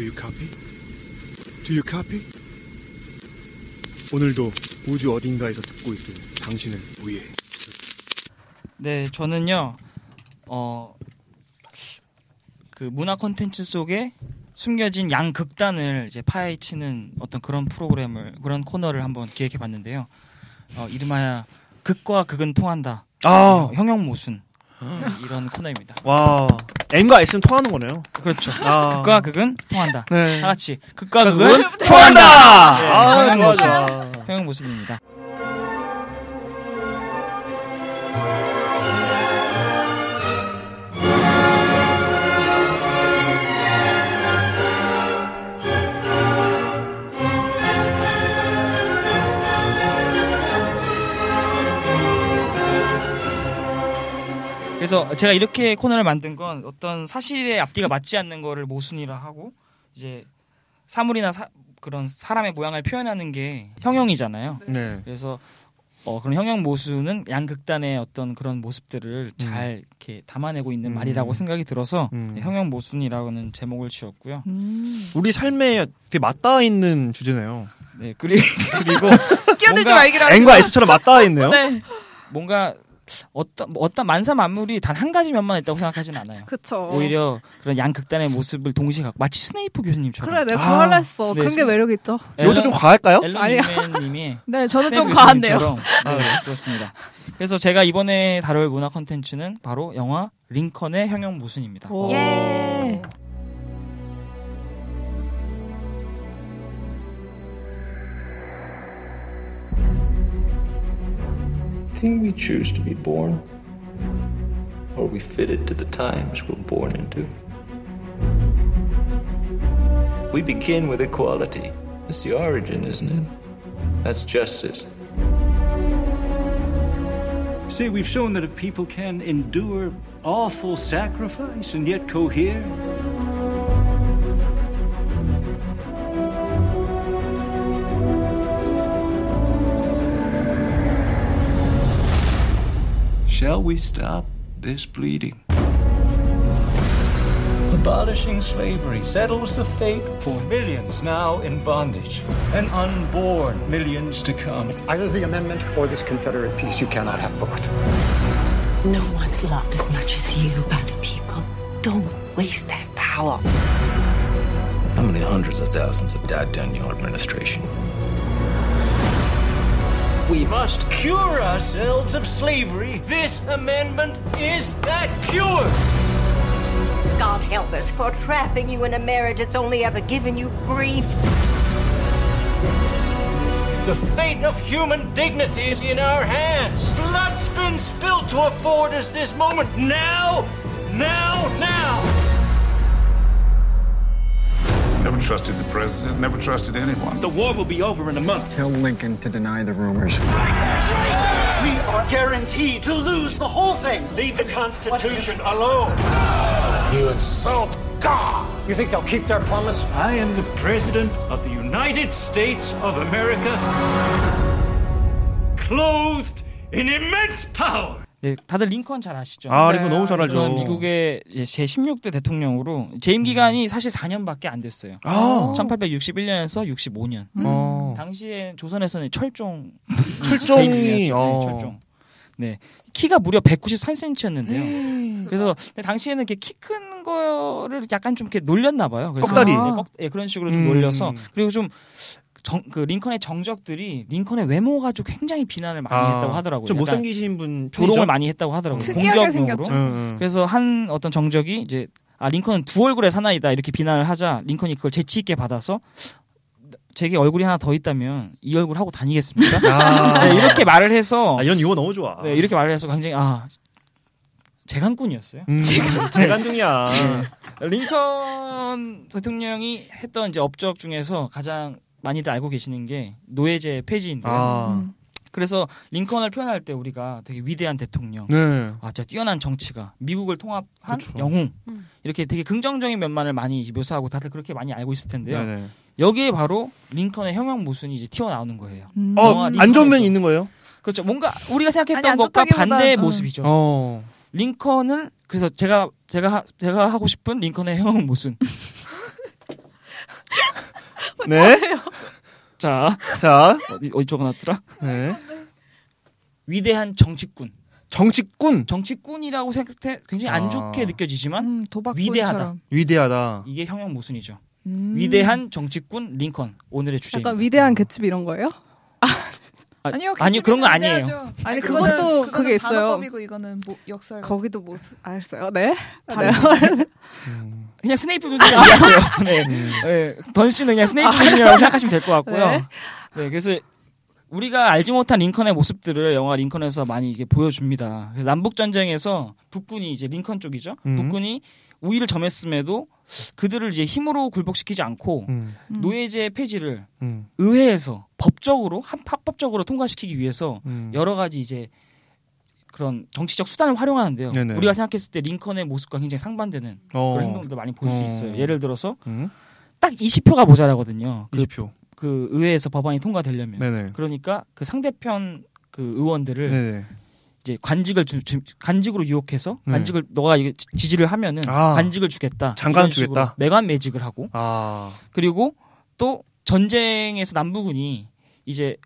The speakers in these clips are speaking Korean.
Do you copy? Do you copy? 오늘도 우주 어딘가에서 듣고 있을 당신을 위해. 네, 저는요, 어, 그 문화 콘텐츠 속에 숨겨진 양 극단을 이제 파헤치는 어떤 그런 프로그램을, 그런 코너를 한번 기획해 봤는데요. 어, 이름하여 극과 극은 통한다. 아, 어, 형용 모순. 이런 코너입니다. 와. N과 S는 통하는 거네요. 그렇죠. 아. 극과 극은 통한다. 네. 다 같이 극과 극은 통한다! 네, 아, 좋아, 형용모순. 좋아. 형용모순입니다. 그래서 제가 이렇게 코너를 만든 건 어떤 사실의 앞뒤가 맞지 않는 거를 모순이라 하고 이제 사물이나 사- 그런 사람의 모양을 표현하는 게 형용이잖아요. 네. 그래서 어, 그런 형용 모순은 양극단의 어떤 그런 모습들을 잘 이렇게 담아내고 있는 음. 말이라고 생각이 들어서 음. 형용 모순이라고는 제목을 지었고요. 우리 삶에 되게 맞닿아 있는 주제네요. 네, 그리, 그리고 끼어들지 하지 N과 S처럼 맞닿아 있네요. 뭔가 어떤 뭐 어떤 만사 만물이 단 한 가지 면만 있다고 생각하지는 않아요. 그쵸. 오히려 그런 양극단의 모습을 동시에 갖고 마치 스네이프 교수님처럼. 그래, 내가 아. 그거 할라 했어. 네, 그런 게 스- 매력 있죠. 이것도 좀 과할까요? 님이 네, 저는 좀 과한데요. 교수님처럼. 네, 그렇습니다. 그래서 제가 이번에 다룰 문화 콘텐츠는 바로 영화 링컨의 형용 모순입니다. 오. 예. Think we choose to be born? Or are we fitted to the times we're born into? We begin with equality. That's the origin, isn't it? That's justice. See, we've shown that a people can endure awful sacrifice and yet cohere. Shall we stop this bleeding? Abolishing slavery settles the fate for millions now in bondage and unborn millions to come. It's either the amendment or this Confederate peace. You cannot have both. No one's loved as much as you by the people. Don't waste that power. How many hundreds of thousands have died during your administration? We must cure ourselves of slavery. This amendment is that cure. God help us for trapping you in a marriage that's only ever given you grief. The fate of human dignity is in our hands. Blood's been spilled to afford us this moment. Now, now, now. Never trusted the president, never trusted anyone. The war will be over in a month. Tell Lincoln to deny the rumors. We are guaranteed to lose the whole thing. Leave the Constitution alone. You insult God. You think they'll keep their promise? I am the President of the United States of America, clothed in immense power. 네, 다들 링컨 잘 아시죠? 아, 링컨 너무 잘 알죠. 미국의 제 16대 대통령으로 재임 기간이 사실 4년밖에 안 됐어요. 아. 1861년에서 65년. 어. 당시에 조선에서는 철종 철종이, 중이었죠. 어. 네, 철종. 네. 키가 무려 193cm였는데요. 그래서 근데 당시에는 이렇게 키 큰 거를 약간 좀 이렇게 놀렸나 봐요. 그래서 꺽다리. 네, 꺽- 예, 그런 식으로 좀 음. 놀려서 그리고 좀 정, 그 링컨의 정적들이 링컨의 외모 가지고 굉장히 비난을 많이 아, 했다고 하더라고요. 좀 못생기신 분 조롱을 편이죠? 많이 했다고 하더라고요. 특이하게 공격으로. 생겼죠. 응, 응. 그래서 한 어떤 정적이 이제 아 링컨은 두 얼굴의 사나이다 이렇게 비난을 하자 링컨이 그걸 재치 있게 받아서 제게 얼굴이 하나 더 있다면 이 얼굴 하고 다니겠습니까? 아. 네, 이렇게 말을 해서 아, 이런 유머 너무 좋아. 네, 이렇게 말을 해서 굉장히 아 재간꾼이었어요. 음, 재간둥이야. 링컨 대통령이 했던 이제 업적 중에서 가장 많이들 알고 계시는 게 노예제 폐지인데요. 아, 그래서 링컨을 표현할 때 우리가 되게 위대한 대통령, 네. 아, 진짜 뛰어난 정치가, 미국을 통합한 그쵸. 영웅, 음. 이렇게 되게 긍정적인 면만을 많이 묘사하고 다들 그렇게 많이 알고 있을 텐데요. 네네. 여기에 바로 링컨의 형용 모순이 이제 튀어나오는 거예요. 음. 어, 안 좋은 면이. 있는 거예요? 그렇죠. 뭔가 우리가 생각했던 아니, 안 것과 반대의 음. 모습이죠. 어. 링컨을 그래서 제가 제가 하, 제가 하고 싶은 링컨의 형용 모순. 네. 자, 자, 어디 어디 적어놨더라? 네. 위대한 정치꾼. 정치꾼 정치꾼이라고 생각해 굉장히 안 아. 좋게 느껴지지만 음. 위대하다. 위대하다. 이게 형용 모순이죠. 음. 위대한 정치꾼 링컨 오늘의 주제입니다. 약간 위대한 개츠비 이런 거예요? 아, 아니요, 아니요 그런 거 아니에요. 위대하죠. 아니, 그거는- 그것도 그거는 그게 있어요. 반어법이고 이거는 뭐 역설. 거기도 뭐 알았어요. 네. 다른- 그냥 스네이프 교수님 이해하세요. 네. 네. 던 씨는 그냥 스네이프 교수님이라고 생각하시면 될 것 같고요. 네. 네. 그래서 우리가 알지 못한 링컨의 모습들을 영화 링컨에서 많이 이게 보여줍니다. 그래서 남북 전쟁에서 북군이 이제 링컨 쪽이죠. 음. 북군이 우위를 점했음에도 그들을 이제 힘으로 굴복시키지 않고 음, 노예제 폐지를 음, 의회에서 법적으로 한 합법적으로 통과시키기 위해서 음. 여러 가지 이제 그런 정치적 수단을 활용하는데요. 네네. 우리가 생각했을 때 링컨의 모습과 굉장히 상반되는 어. 그런 행동들도 많이 볼수 어. 있어요. 예를 들어서 음. 딱 20표가 모자라거든요. 그, 20표. 그 의회에서 법안이 통과되려면. 네네. 그러니까 그 상대편 그 의원들을 네네. 이제 관직을 주, 주- 관직으로 유혹해서 네. 관직을 너가 지- 지지를 하면은 아. 관직을 주겠다. 장관 주겠다. 매관 매직을 하고 아. 그리고 또 전쟁에서 남부군이 이제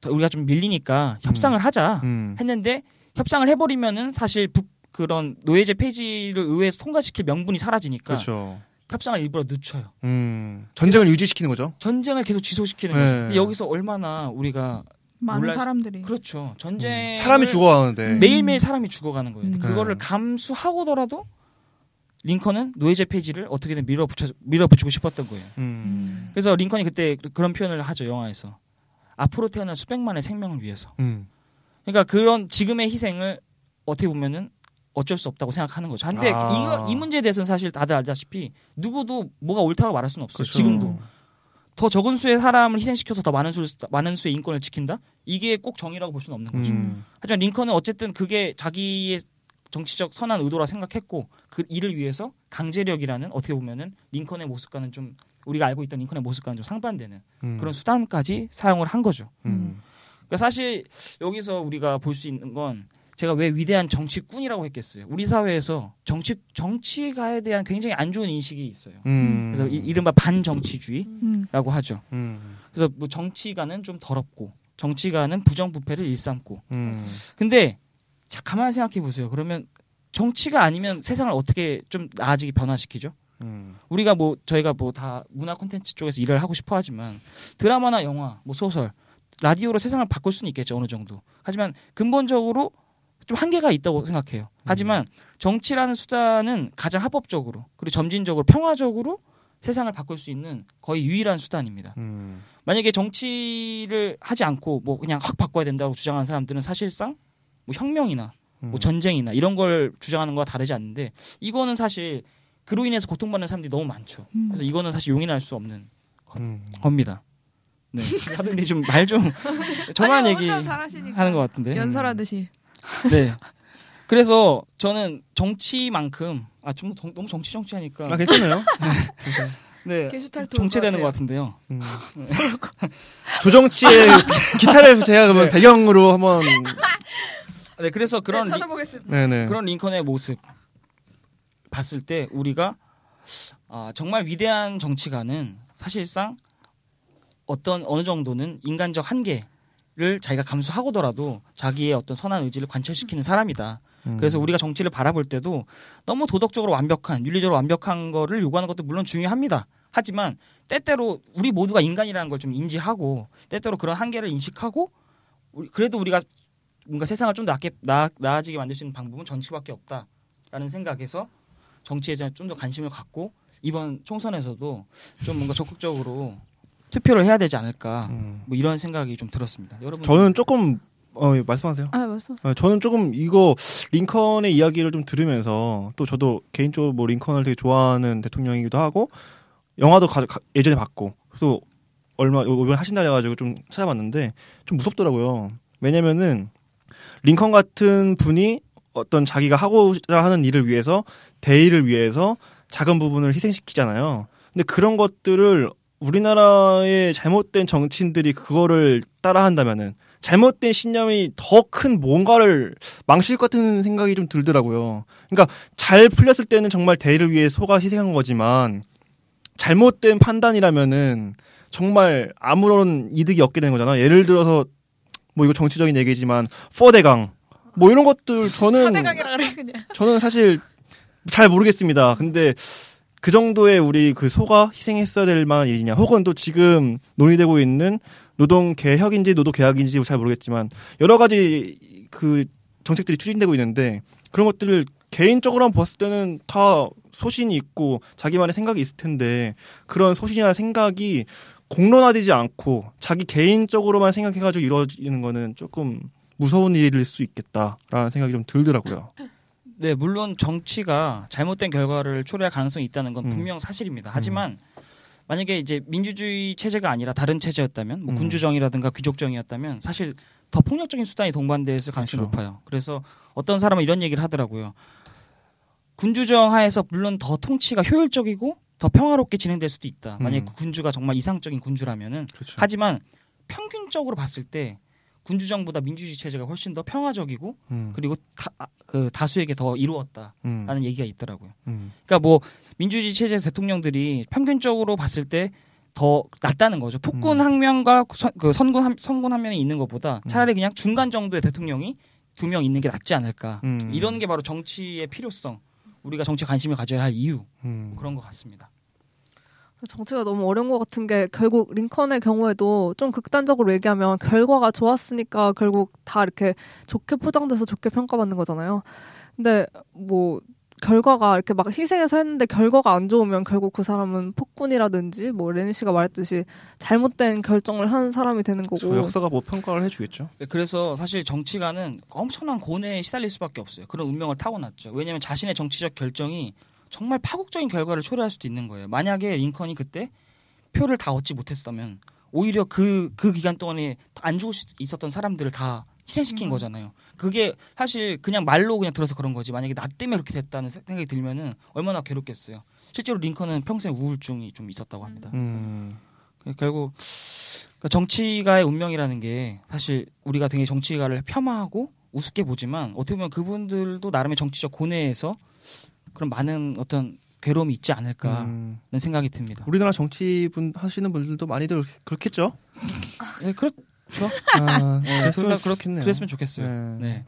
더 우리가 좀 밀리니까 협상을 하자 음. 했는데 협상을 해버리면은 사실 북 그런 노예제 폐지를 의회에서 통과시킬 명분이 사라지니까 그렇죠. 협상을 일부러 늦춰요. 음. 전쟁을 유지시키는 거죠. 전쟁을 계속 지속시키는 네. 거죠. 여기서 얼마나 우리가 많은 몰라- 사람들이. 그렇죠. 전쟁 음. 사람이 죽어가는데. 매일매일 사람이 죽어가는 거예요. 음. 그거를 네. 감수하고더라도 링컨은 노예제 폐지를 어떻게든 밀어붙여 밀어붙이고 싶었던 거예요. 음. 그래서 링컨이 그때 그런 표현을 하죠 영화에서 앞으로 태어난 수백만의 생명을 위해서. 음. 그러니까 그런 지금의 희생을 어떻게 보면은 어쩔 수 없다고 생각하는 거죠. 근데 아. 이거 이 문제에 대해서는 사실 다들 알다시피 누구도 뭐가 옳다고 말할 수는 없어요. 그렇죠. 지금도 더 적은 수의 사람을 희생시켜서 더 많은 수 많은 수의 인권을 지킨다? 이게 꼭 정의라고 볼 수는 없는 거죠. 음. 하지만 링컨은 어쨌든 그게 자기의 정치적 선한 의도라 생각했고 그 이를 위해서 강제력이라는 어떻게 보면은 링컨의 모습과는 좀 우리가 알고 있던 링컨의 모습과는 좀 상반되는 음. 그런 수단까지 사용을 한 거죠. 음. 그러니까 사실 여기서 우리가 볼 수 있는 건 제가 왜 위대한 정치꾼이라고 했겠어요. 우리 사회에서 정치 정치가에 대한 굉장히 안 좋은 인식이 있어요. 음. 그래서 이, 이른바 반정치주의라고 음. 하죠. 음. 그래서 뭐 정치가는 좀 더럽고 정치가는 부정부패를 일삼고. 음. 근데 자 가만히 생각해 보세요. 그러면 정치가 아니면 세상을 어떻게 좀 나아지게 변화시키죠? 음. 우리가 뭐 저희가 뭐 다 문화 콘텐츠 쪽에서 일을 하고 싶어 하지만 드라마나 영화, 뭐 소설, 라디오로 세상을 바꿀 수는 있겠죠 어느 정도. 하지만 근본적으로 좀 한계가 있다고 생각해요. 하지만 정치라는 수단은 가장 합법적으로 그리고 점진적으로 평화적으로 세상을 바꿀 수 있는 거의 유일한 수단입니다. 음. 만약에 정치를 하지 않고 뭐 그냥 확 바꿔야 된다고 주장하는 사람들은 사실상 뭐 혁명이나 음. 뭐 전쟁이나 이런 걸 주장하는 거와 다르지 않는데 이거는 사실 그로 인해서 고통받는 사람들이 너무 많죠. 음. 그래서 이거는 사실 용인할 수 없는 음. 겁니다. 네. 다들 좀말좀 아니요, 얘기. 하는 것 같은데. 연설하듯이. 네. 그래서 저는 정치만큼 아 좀 너무 정치 정치하니까 아 괜찮아요. 네. 게슈탈트 정체되는 것 것 같은데요. 음. 조정치의 기타를 제가 그러면 배경으로 한번 네, 그래서 그런 네, 리- 찾아보겠습니다. 네네. 그런 링컨의 모습 봤을 때 우리가 아, 정말 위대한 정치가는 사실상 어떤 어느 정도는 인간적 한계를 자기가 감수하고더라도 자기의 어떤 선한 의지를 관철시키는 사람이다. 음. 그래서 우리가 정치를 바라볼 때도 너무 도덕적으로 완벽한 윤리적으로 완벽한 거를 요구하는 것도 물론 중요합니다. 하지만 때때로 우리 모두가 인간이라는 걸 좀 인지하고 때때로 그런 한계를 인식하고 그래도 우리가 뭔가 세상을 좀 낫게 나, 나아지게 만들 수 있는 방법은 정치밖에 없다라는 생각에서 정치에 좀 더 관심을 갖고 이번 총선에서도 좀 뭔가 적극적으로 투표를 해야 되지 않을까 음. 뭐 이런 생각이 좀 들었습니다. 여러분 저는 조금 어 예, 말씀하세요. 아, 말씀. 어, 저는 조금 이거 링컨의 이야기를 좀 들으면서 또 저도 개인적으로 뭐 링컨을 되게 좋아하는 대통령이기도 하고 영화도 가, 가- 예전에 봤고 그래서 얼마 이번 하신다 해가지고 좀 찾아봤는데 좀 무섭더라고요. 왜냐면은 링컨 같은 분이 어떤 자기가 하고자 하는 일을 위해서 대의를 위해서 작은 부분을 희생시키잖아요. 근데 그런 것들을 우리나라의 잘못된 정치인들이 그거를 따라한다면은 잘못된 신념이 더 큰 뭔가를 망칠 것 같은 생각이 좀 들더라고요. 그러니까 잘 풀렸을 때는 정말 대의를 위해 소가 희생한 거지만 잘못된 판단이라면은 정말 아무런 이득이 없게 되는 거잖아. 예를 들어서 뭐 이거 정치적인 얘기지만 퍼대강 뭐 이런 것들 저는 사대강이라 그래 그냥. 저는 사실 잘 모르겠습니다. 근데 그 정도의 우리 그 소가 희생했어야 될 만한 일이냐, 혹은 또 지금 논의되고 있는 노동 개혁인지 노동 계약인지 잘 모르겠지만 여러 가지 그 정책들이 추진되고 있는데 그런 것들을 개인적으로 한번 봤을 때는 다 소신이 있고 자기만의 생각이 있을 텐데 그런 소신이나 생각이 공론화되지 않고 자기 개인적으로만 생각해가지고 이루어지는 거는 조금 무서운 일일 수 있겠다라는 생각이 좀 들더라고요. 네, 물론 정치가 잘못된 결과를 초래할 가능성이 있다는 건 음. 분명 사실입니다. 하지만 만약에 이제 민주주의 체제가 아니라 다른 체제였다면, 뭐 음. 군주정이라든가 귀족정이었다면 사실 더 폭력적인 수단이 동반돼서 가능성이 그렇죠. 높아요. 그래서 어떤 사람은 이런 얘기를 하더라고요. 군주정 하에서 물론 더 통치가 효율적이고 더 평화롭게 진행될 수도 있다. 만약에 음. 그 군주가 정말 이상적인 군주라면은 그렇죠. 하지만 평균적으로 봤을 때 군주정보다 민주주의 체제가 훨씬 더 평화적이고 음. 그리고 다, 아, 그 다수에게 더 이루었다라는 음. 얘기가 있더라고요. 음. 그러니까 뭐 민주주의 체제 대통령들이 평균적으로 봤을 때 더 낫다는 거죠. 폭군 음. 한 명과 선, 그 선군 한, 선군 한 명이 있는 것보다 차라리 그냥 중간 정도의 대통령이 두 명 있는 게 낫지 않을까. 음. 이런 게 바로 정치의 필요성. 우리가 정치 에 관심을 가져야 할 이유 음. 그런 것 같습니다. 정치가 너무 어려운 것 같은 게 결국 링컨의 경우에도 좀 극단적으로 얘기하면 결과가 좋았으니까 결국 다 이렇게 좋게 포장돼서 좋게 평가받는 거잖아요. 근데 뭐 결과가 이렇게 막 희생해서 했는데 결과가 안 좋으면 결국 그 사람은 폭군이라든지 뭐 레니 씨가 말했듯이 잘못된 결정을 한 사람이 되는 거고. 저 역사가 뭐 평가를 해주겠죠. 네, 그래서 사실 정치가는 엄청난 고뇌에 시달릴 수밖에 없어요. 그런 운명을 타고났죠. 왜냐하면 자신의 정치적 결정이 정말 파국적인 결과를 초래할 수도 있는 거예요. 만약에 링컨이 그때 표를 다 얻지 못했다면 오히려 그, 그 기간 동안에 안 죽을 수 있었던 사람들을 다 희생시킨 거잖아요. 그게 사실 그냥 말로 그냥 들어서 그런 거지. 만약에 나 때문에 그렇게 됐다는 생각이 들면은 얼마나 괴롭겠어요. 실제로 링컨은 평생 우울증이 좀 있었다고 합니다. 음. 그 결국 그러니까 정치가의 운명이라는 게 사실 우리가 되게 정치가를 폄하하고 우습게 보지만 어떻게 보면 그분들도 나름의 정치적 고뇌에서 그런 많은 어떤 괴로움이 있지 않을까라는 음. 생각이 듭니다. 우리나라 정치분 하시는 분들도 많이들 그렇겠죠. 네, 그렇죠. 아, 네, 그랬으면 그렇- 그렇- 좋겠네요. 그랬으면 좋겠어요. 네. 네.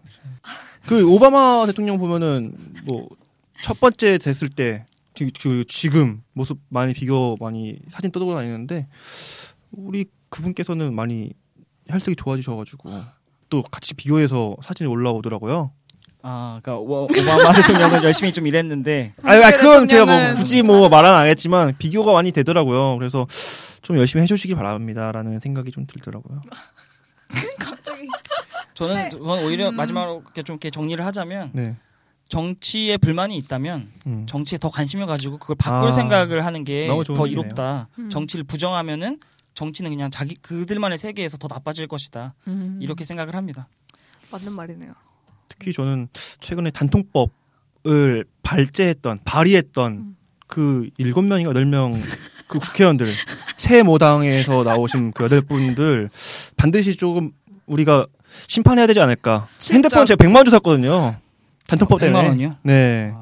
그 오바마 대통령 보면은 뭐 첫 번째 됐을 때 지- 그 지금 모습 많이 비교 많이 사진 떠돌아다니는데 우리 그분께서는 많이 혈색이 좋아지셔가지고 또 같이 비교해서 사진이 올라오더라고요. 아, 그러니까 오- 오바마 대통령은 열심히 좀 일했는데 아니, 아니, 그건 제가 뭐 대통령은- 굳이 뭐 말은 안 하겠지만 비교가 많이 되더라고요. 그래서 좀 열심히 해주시기 바랍니다라는 생각이 좀 들더라고요. 갑자기 저는, 저는 오히려 음. 마지막으로 이렇게 좀 이렇게 정리를 하자면 네. 정치에 불만이 있다면 음. 정치에 더 관심을 가지고 그걸 바꿀 아, 생각을 하는 게 더. 이롭다. 음. 정치를 부정하면은 정치는 그냥 자기 그들만의 세계에서 더 나빠질 것이다. 음. 이렇게 생각을 합니다. 맞는 말이네요. 특히 저는 최근에 단통법을 발제했던 발의했던 음. 그 일곱 명인가 여덟 명 그 국회의원들 새 모당에서 나오신 그 여덟 분들 반드시 조금 우리가 심판해야 되지 않을까. 진짜. 핸드폰 제가 100만 원 샀거든요. 단통법 아, 100만 때문에. 원이요? 네.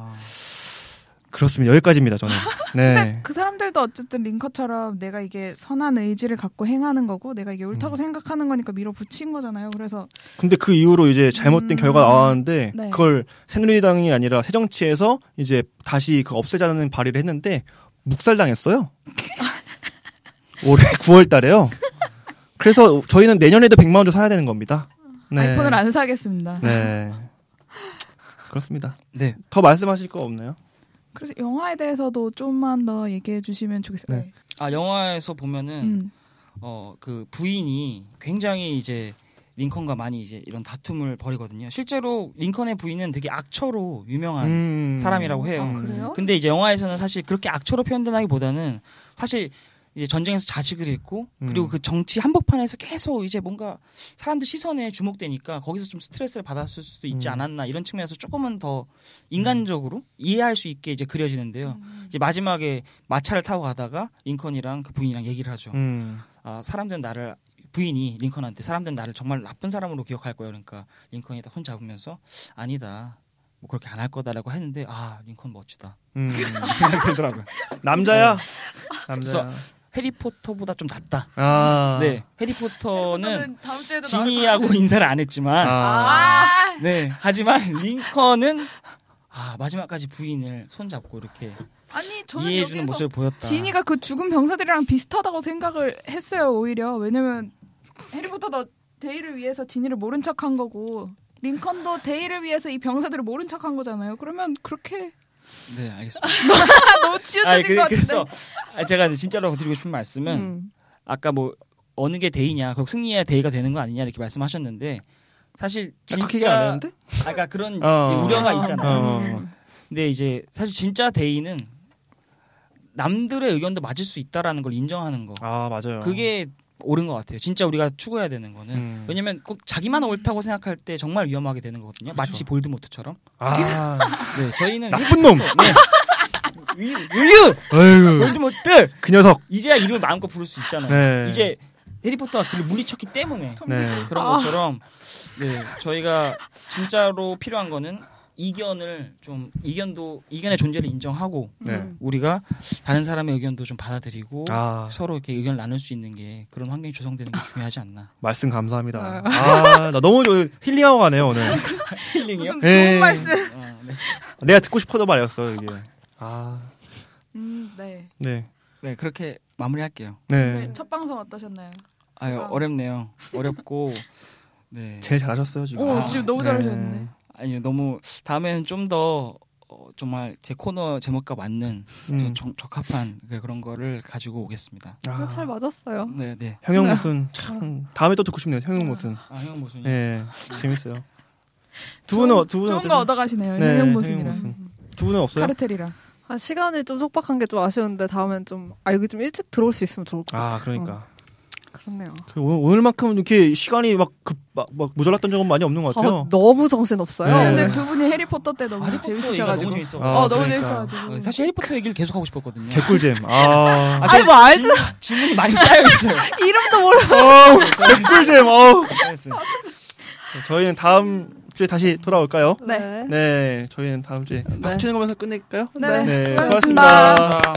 그렇습니다. 여기까지입니다, 저는. 네. 그 사람들도 어쨌든 링커처럼 내가 이게 선한 의지를 갖고 행하는 거고 내가 이게 옳다고 생각하는 거니까 밀어붙인 거잖아요. 그래서 근데 그 이후로 이제 잘못된 음. 결과 나왔는데 네. 그걸 새누리당이 아니라 새정치에서 이제 다시 그 없애자는 발의를 했는데 묵살당했어요. 올해 9월 달에요. 그래서 저희는 내년에도 100만 원주 사야 되는 겁니다. 네. 아이폰을 안 사겠습니다. 네. 그렇습니다. 네. 더 말씀하실 거 없나요? 그래서 영화에 대해서도 좀만 더 얘기해 주시면 좋겠어요. 네. 아 영화에서 보면은 음. 어그 부인이 굉장히 이제 링컨과 많이 이제 이런 다툼을 벌이거든요. 실제로 링컨의 부인은 되게 악처로 유명한 음. 사람이라고 해요. 아, 그래요? 근데 이제 영화에서는 사실 그렇게 악처로 표현된다기보다는 사실 이제 전쟁에서 자식을 잃고 그리고 음. 그 정치 한복판에서 계속 이제 뭔가 사람들 시선에 주목되니까 거기서 좀 스트레스를 받았을 수도 있지 음. 않았나 이런 측면에서 조금은 더 인간적으로 이해할 수 있게 이제 그려지는데요. 음. 이제 마지막에 마차를 타고 가다가 링컨이랑 그 부인이랑 얘기를 하죠. 음. 아, 사람들은 나를 부인이 링컨한테 사람들은 나를 정말 나쁜 사람으로 기억할 거야 그러니까 링컨이 딱 손 잡으면서 아니다 뭐 그렇게 안 할 거다라고 했는데 아 링컨 멋지다 음. 이 생각이 들더라고요. 남자야. 남자야. 해리포터보다 좀 낫다. 아. 네, 해리포터는 다음 주에도 지니하고 인사를 안 했지만, 아. 네, 하지만 링컨은 아 마지막까지 부인을 손잡고 이렇게 아니 저는 이해해주는 모습을 보였다. 지니가 그 죽은 병사들이랑 비슷하다고 생각을 했어요 오히려 왜냐면 해리포터도 데이를 위해서 지니를 모른 척한 거고 링컨도 데이를 위해서 이 병사들을 모른 척한 거잖아요 그러면 그렇게 네, 알겠습니다. 너무 치우쳐진 것 같은데 그래서 아, 제가 진짜로 드리고 싶은 말씀은 음. 아까 뭐 어느 게 대이냐, 결국 승리해야 대이가 되는 거 아니냐 이렇게 말씀하셨는데 사실 진짜? 아까 그런 어. 우려가 있잖아요. 어. 근데 이제 사실 진짜 대이는 남들의 의견도 맞을 수 있다라는 걸 인정하는 거. 아 맞아요. 그게 옳은 것 같아요. 진짜 우리가 추구해야 되는 거는 음. 왜냐면 꼭 자기만 옳다고 생각할 때 정말 위험하게 되는 거거든요. 마치 볼드모트처럼. 아 네, 저희는 나쁜 놈. 네. 위- 유유. 볼드모트 그 녀석. 이제야 이름을 마음껏 부를 수 있잖아요. 네. 이제 해리포터가 그를 물리쳤기 때문에 네. 그런 아. 것처럼 네 저희가 진짜로 필요한 거는 이견을 좀 이견도 이견의 존재를 인정하고 네. 우리가 다른 사람의 의견도 좀 받아들이고 아 서로 이렇게 의견을 나눌 수 있는 게 그런 환경이 조성되는 게 중요하지 않나. 말씀 감사합니다. 아 나 너무 저 힐링하고 가네요 오늘. 힐링이요? 무슨 예. 좋은 말씀 어, 네. 내가 듣고 싶어도 말이었어 이게. 아 음, 네. 네. 네 그렇게 마무리할게요. 네. 네, 첫 방송 어떠셨나요? 아유 아. 어렵네요. 어렵고 네. 제일 잘하셨어요 지금. 오 아, 지금 너무 네. 잘하셨네 아니요 너무 다음에는 좀더 어, 정말 제 코너 제목과 맞는 음. 좀 적, 적합한 그- 그런 거를 가지고 오겠습니다. 아, 잘 맞았어요. 네, 네. 형용 모순 참 다음에 또 듣고 싶네요. 형용 모순. 아, 형 모순이. 예, 재밌어요. 두 분은 어- 두 분은 좋은? 거 얻어 가시네요 네, 형용모습이랑 형용모순. 두 분은 없어요? 카르텔이랑 아, 시간이 좀 촉박한 게 좀 아쉬운데 다음엔 좀, 아, 여기 좀 일찍 들어올 수 있으면 좋을 것 같아요. 아 그러니까. 어, 그렇네요. 그 오늘, 오늘 만큼 이렇게 시간이 막, 급, 막, 막 모자랐던 적은 많이 없는 것 같아요. 아, 너무 정신없어요. 네. 근데 두 분이 해리포터 때 너무 아, 해리포터 재밌으셔가지고 얘기가 너무 재밌어. 아, 어 너무 그러니까. 재밌어가지고 어, 사실 해리포터 얘기를 계속 하고 싶었거든요. 개꿀잼. 아. 아, 아니, 뭐 알지? 질문이 많이 쌓여 있어요. 이름도 몰라. 개꿀잼. 어우. 저희는 다음 주에 다시 돌아올까요? 네. 네, 저희는 다음 주에 박수 치는 거면서 끝낼까요? 네, 네, 수고하셨습니다. 수고하셨습니다.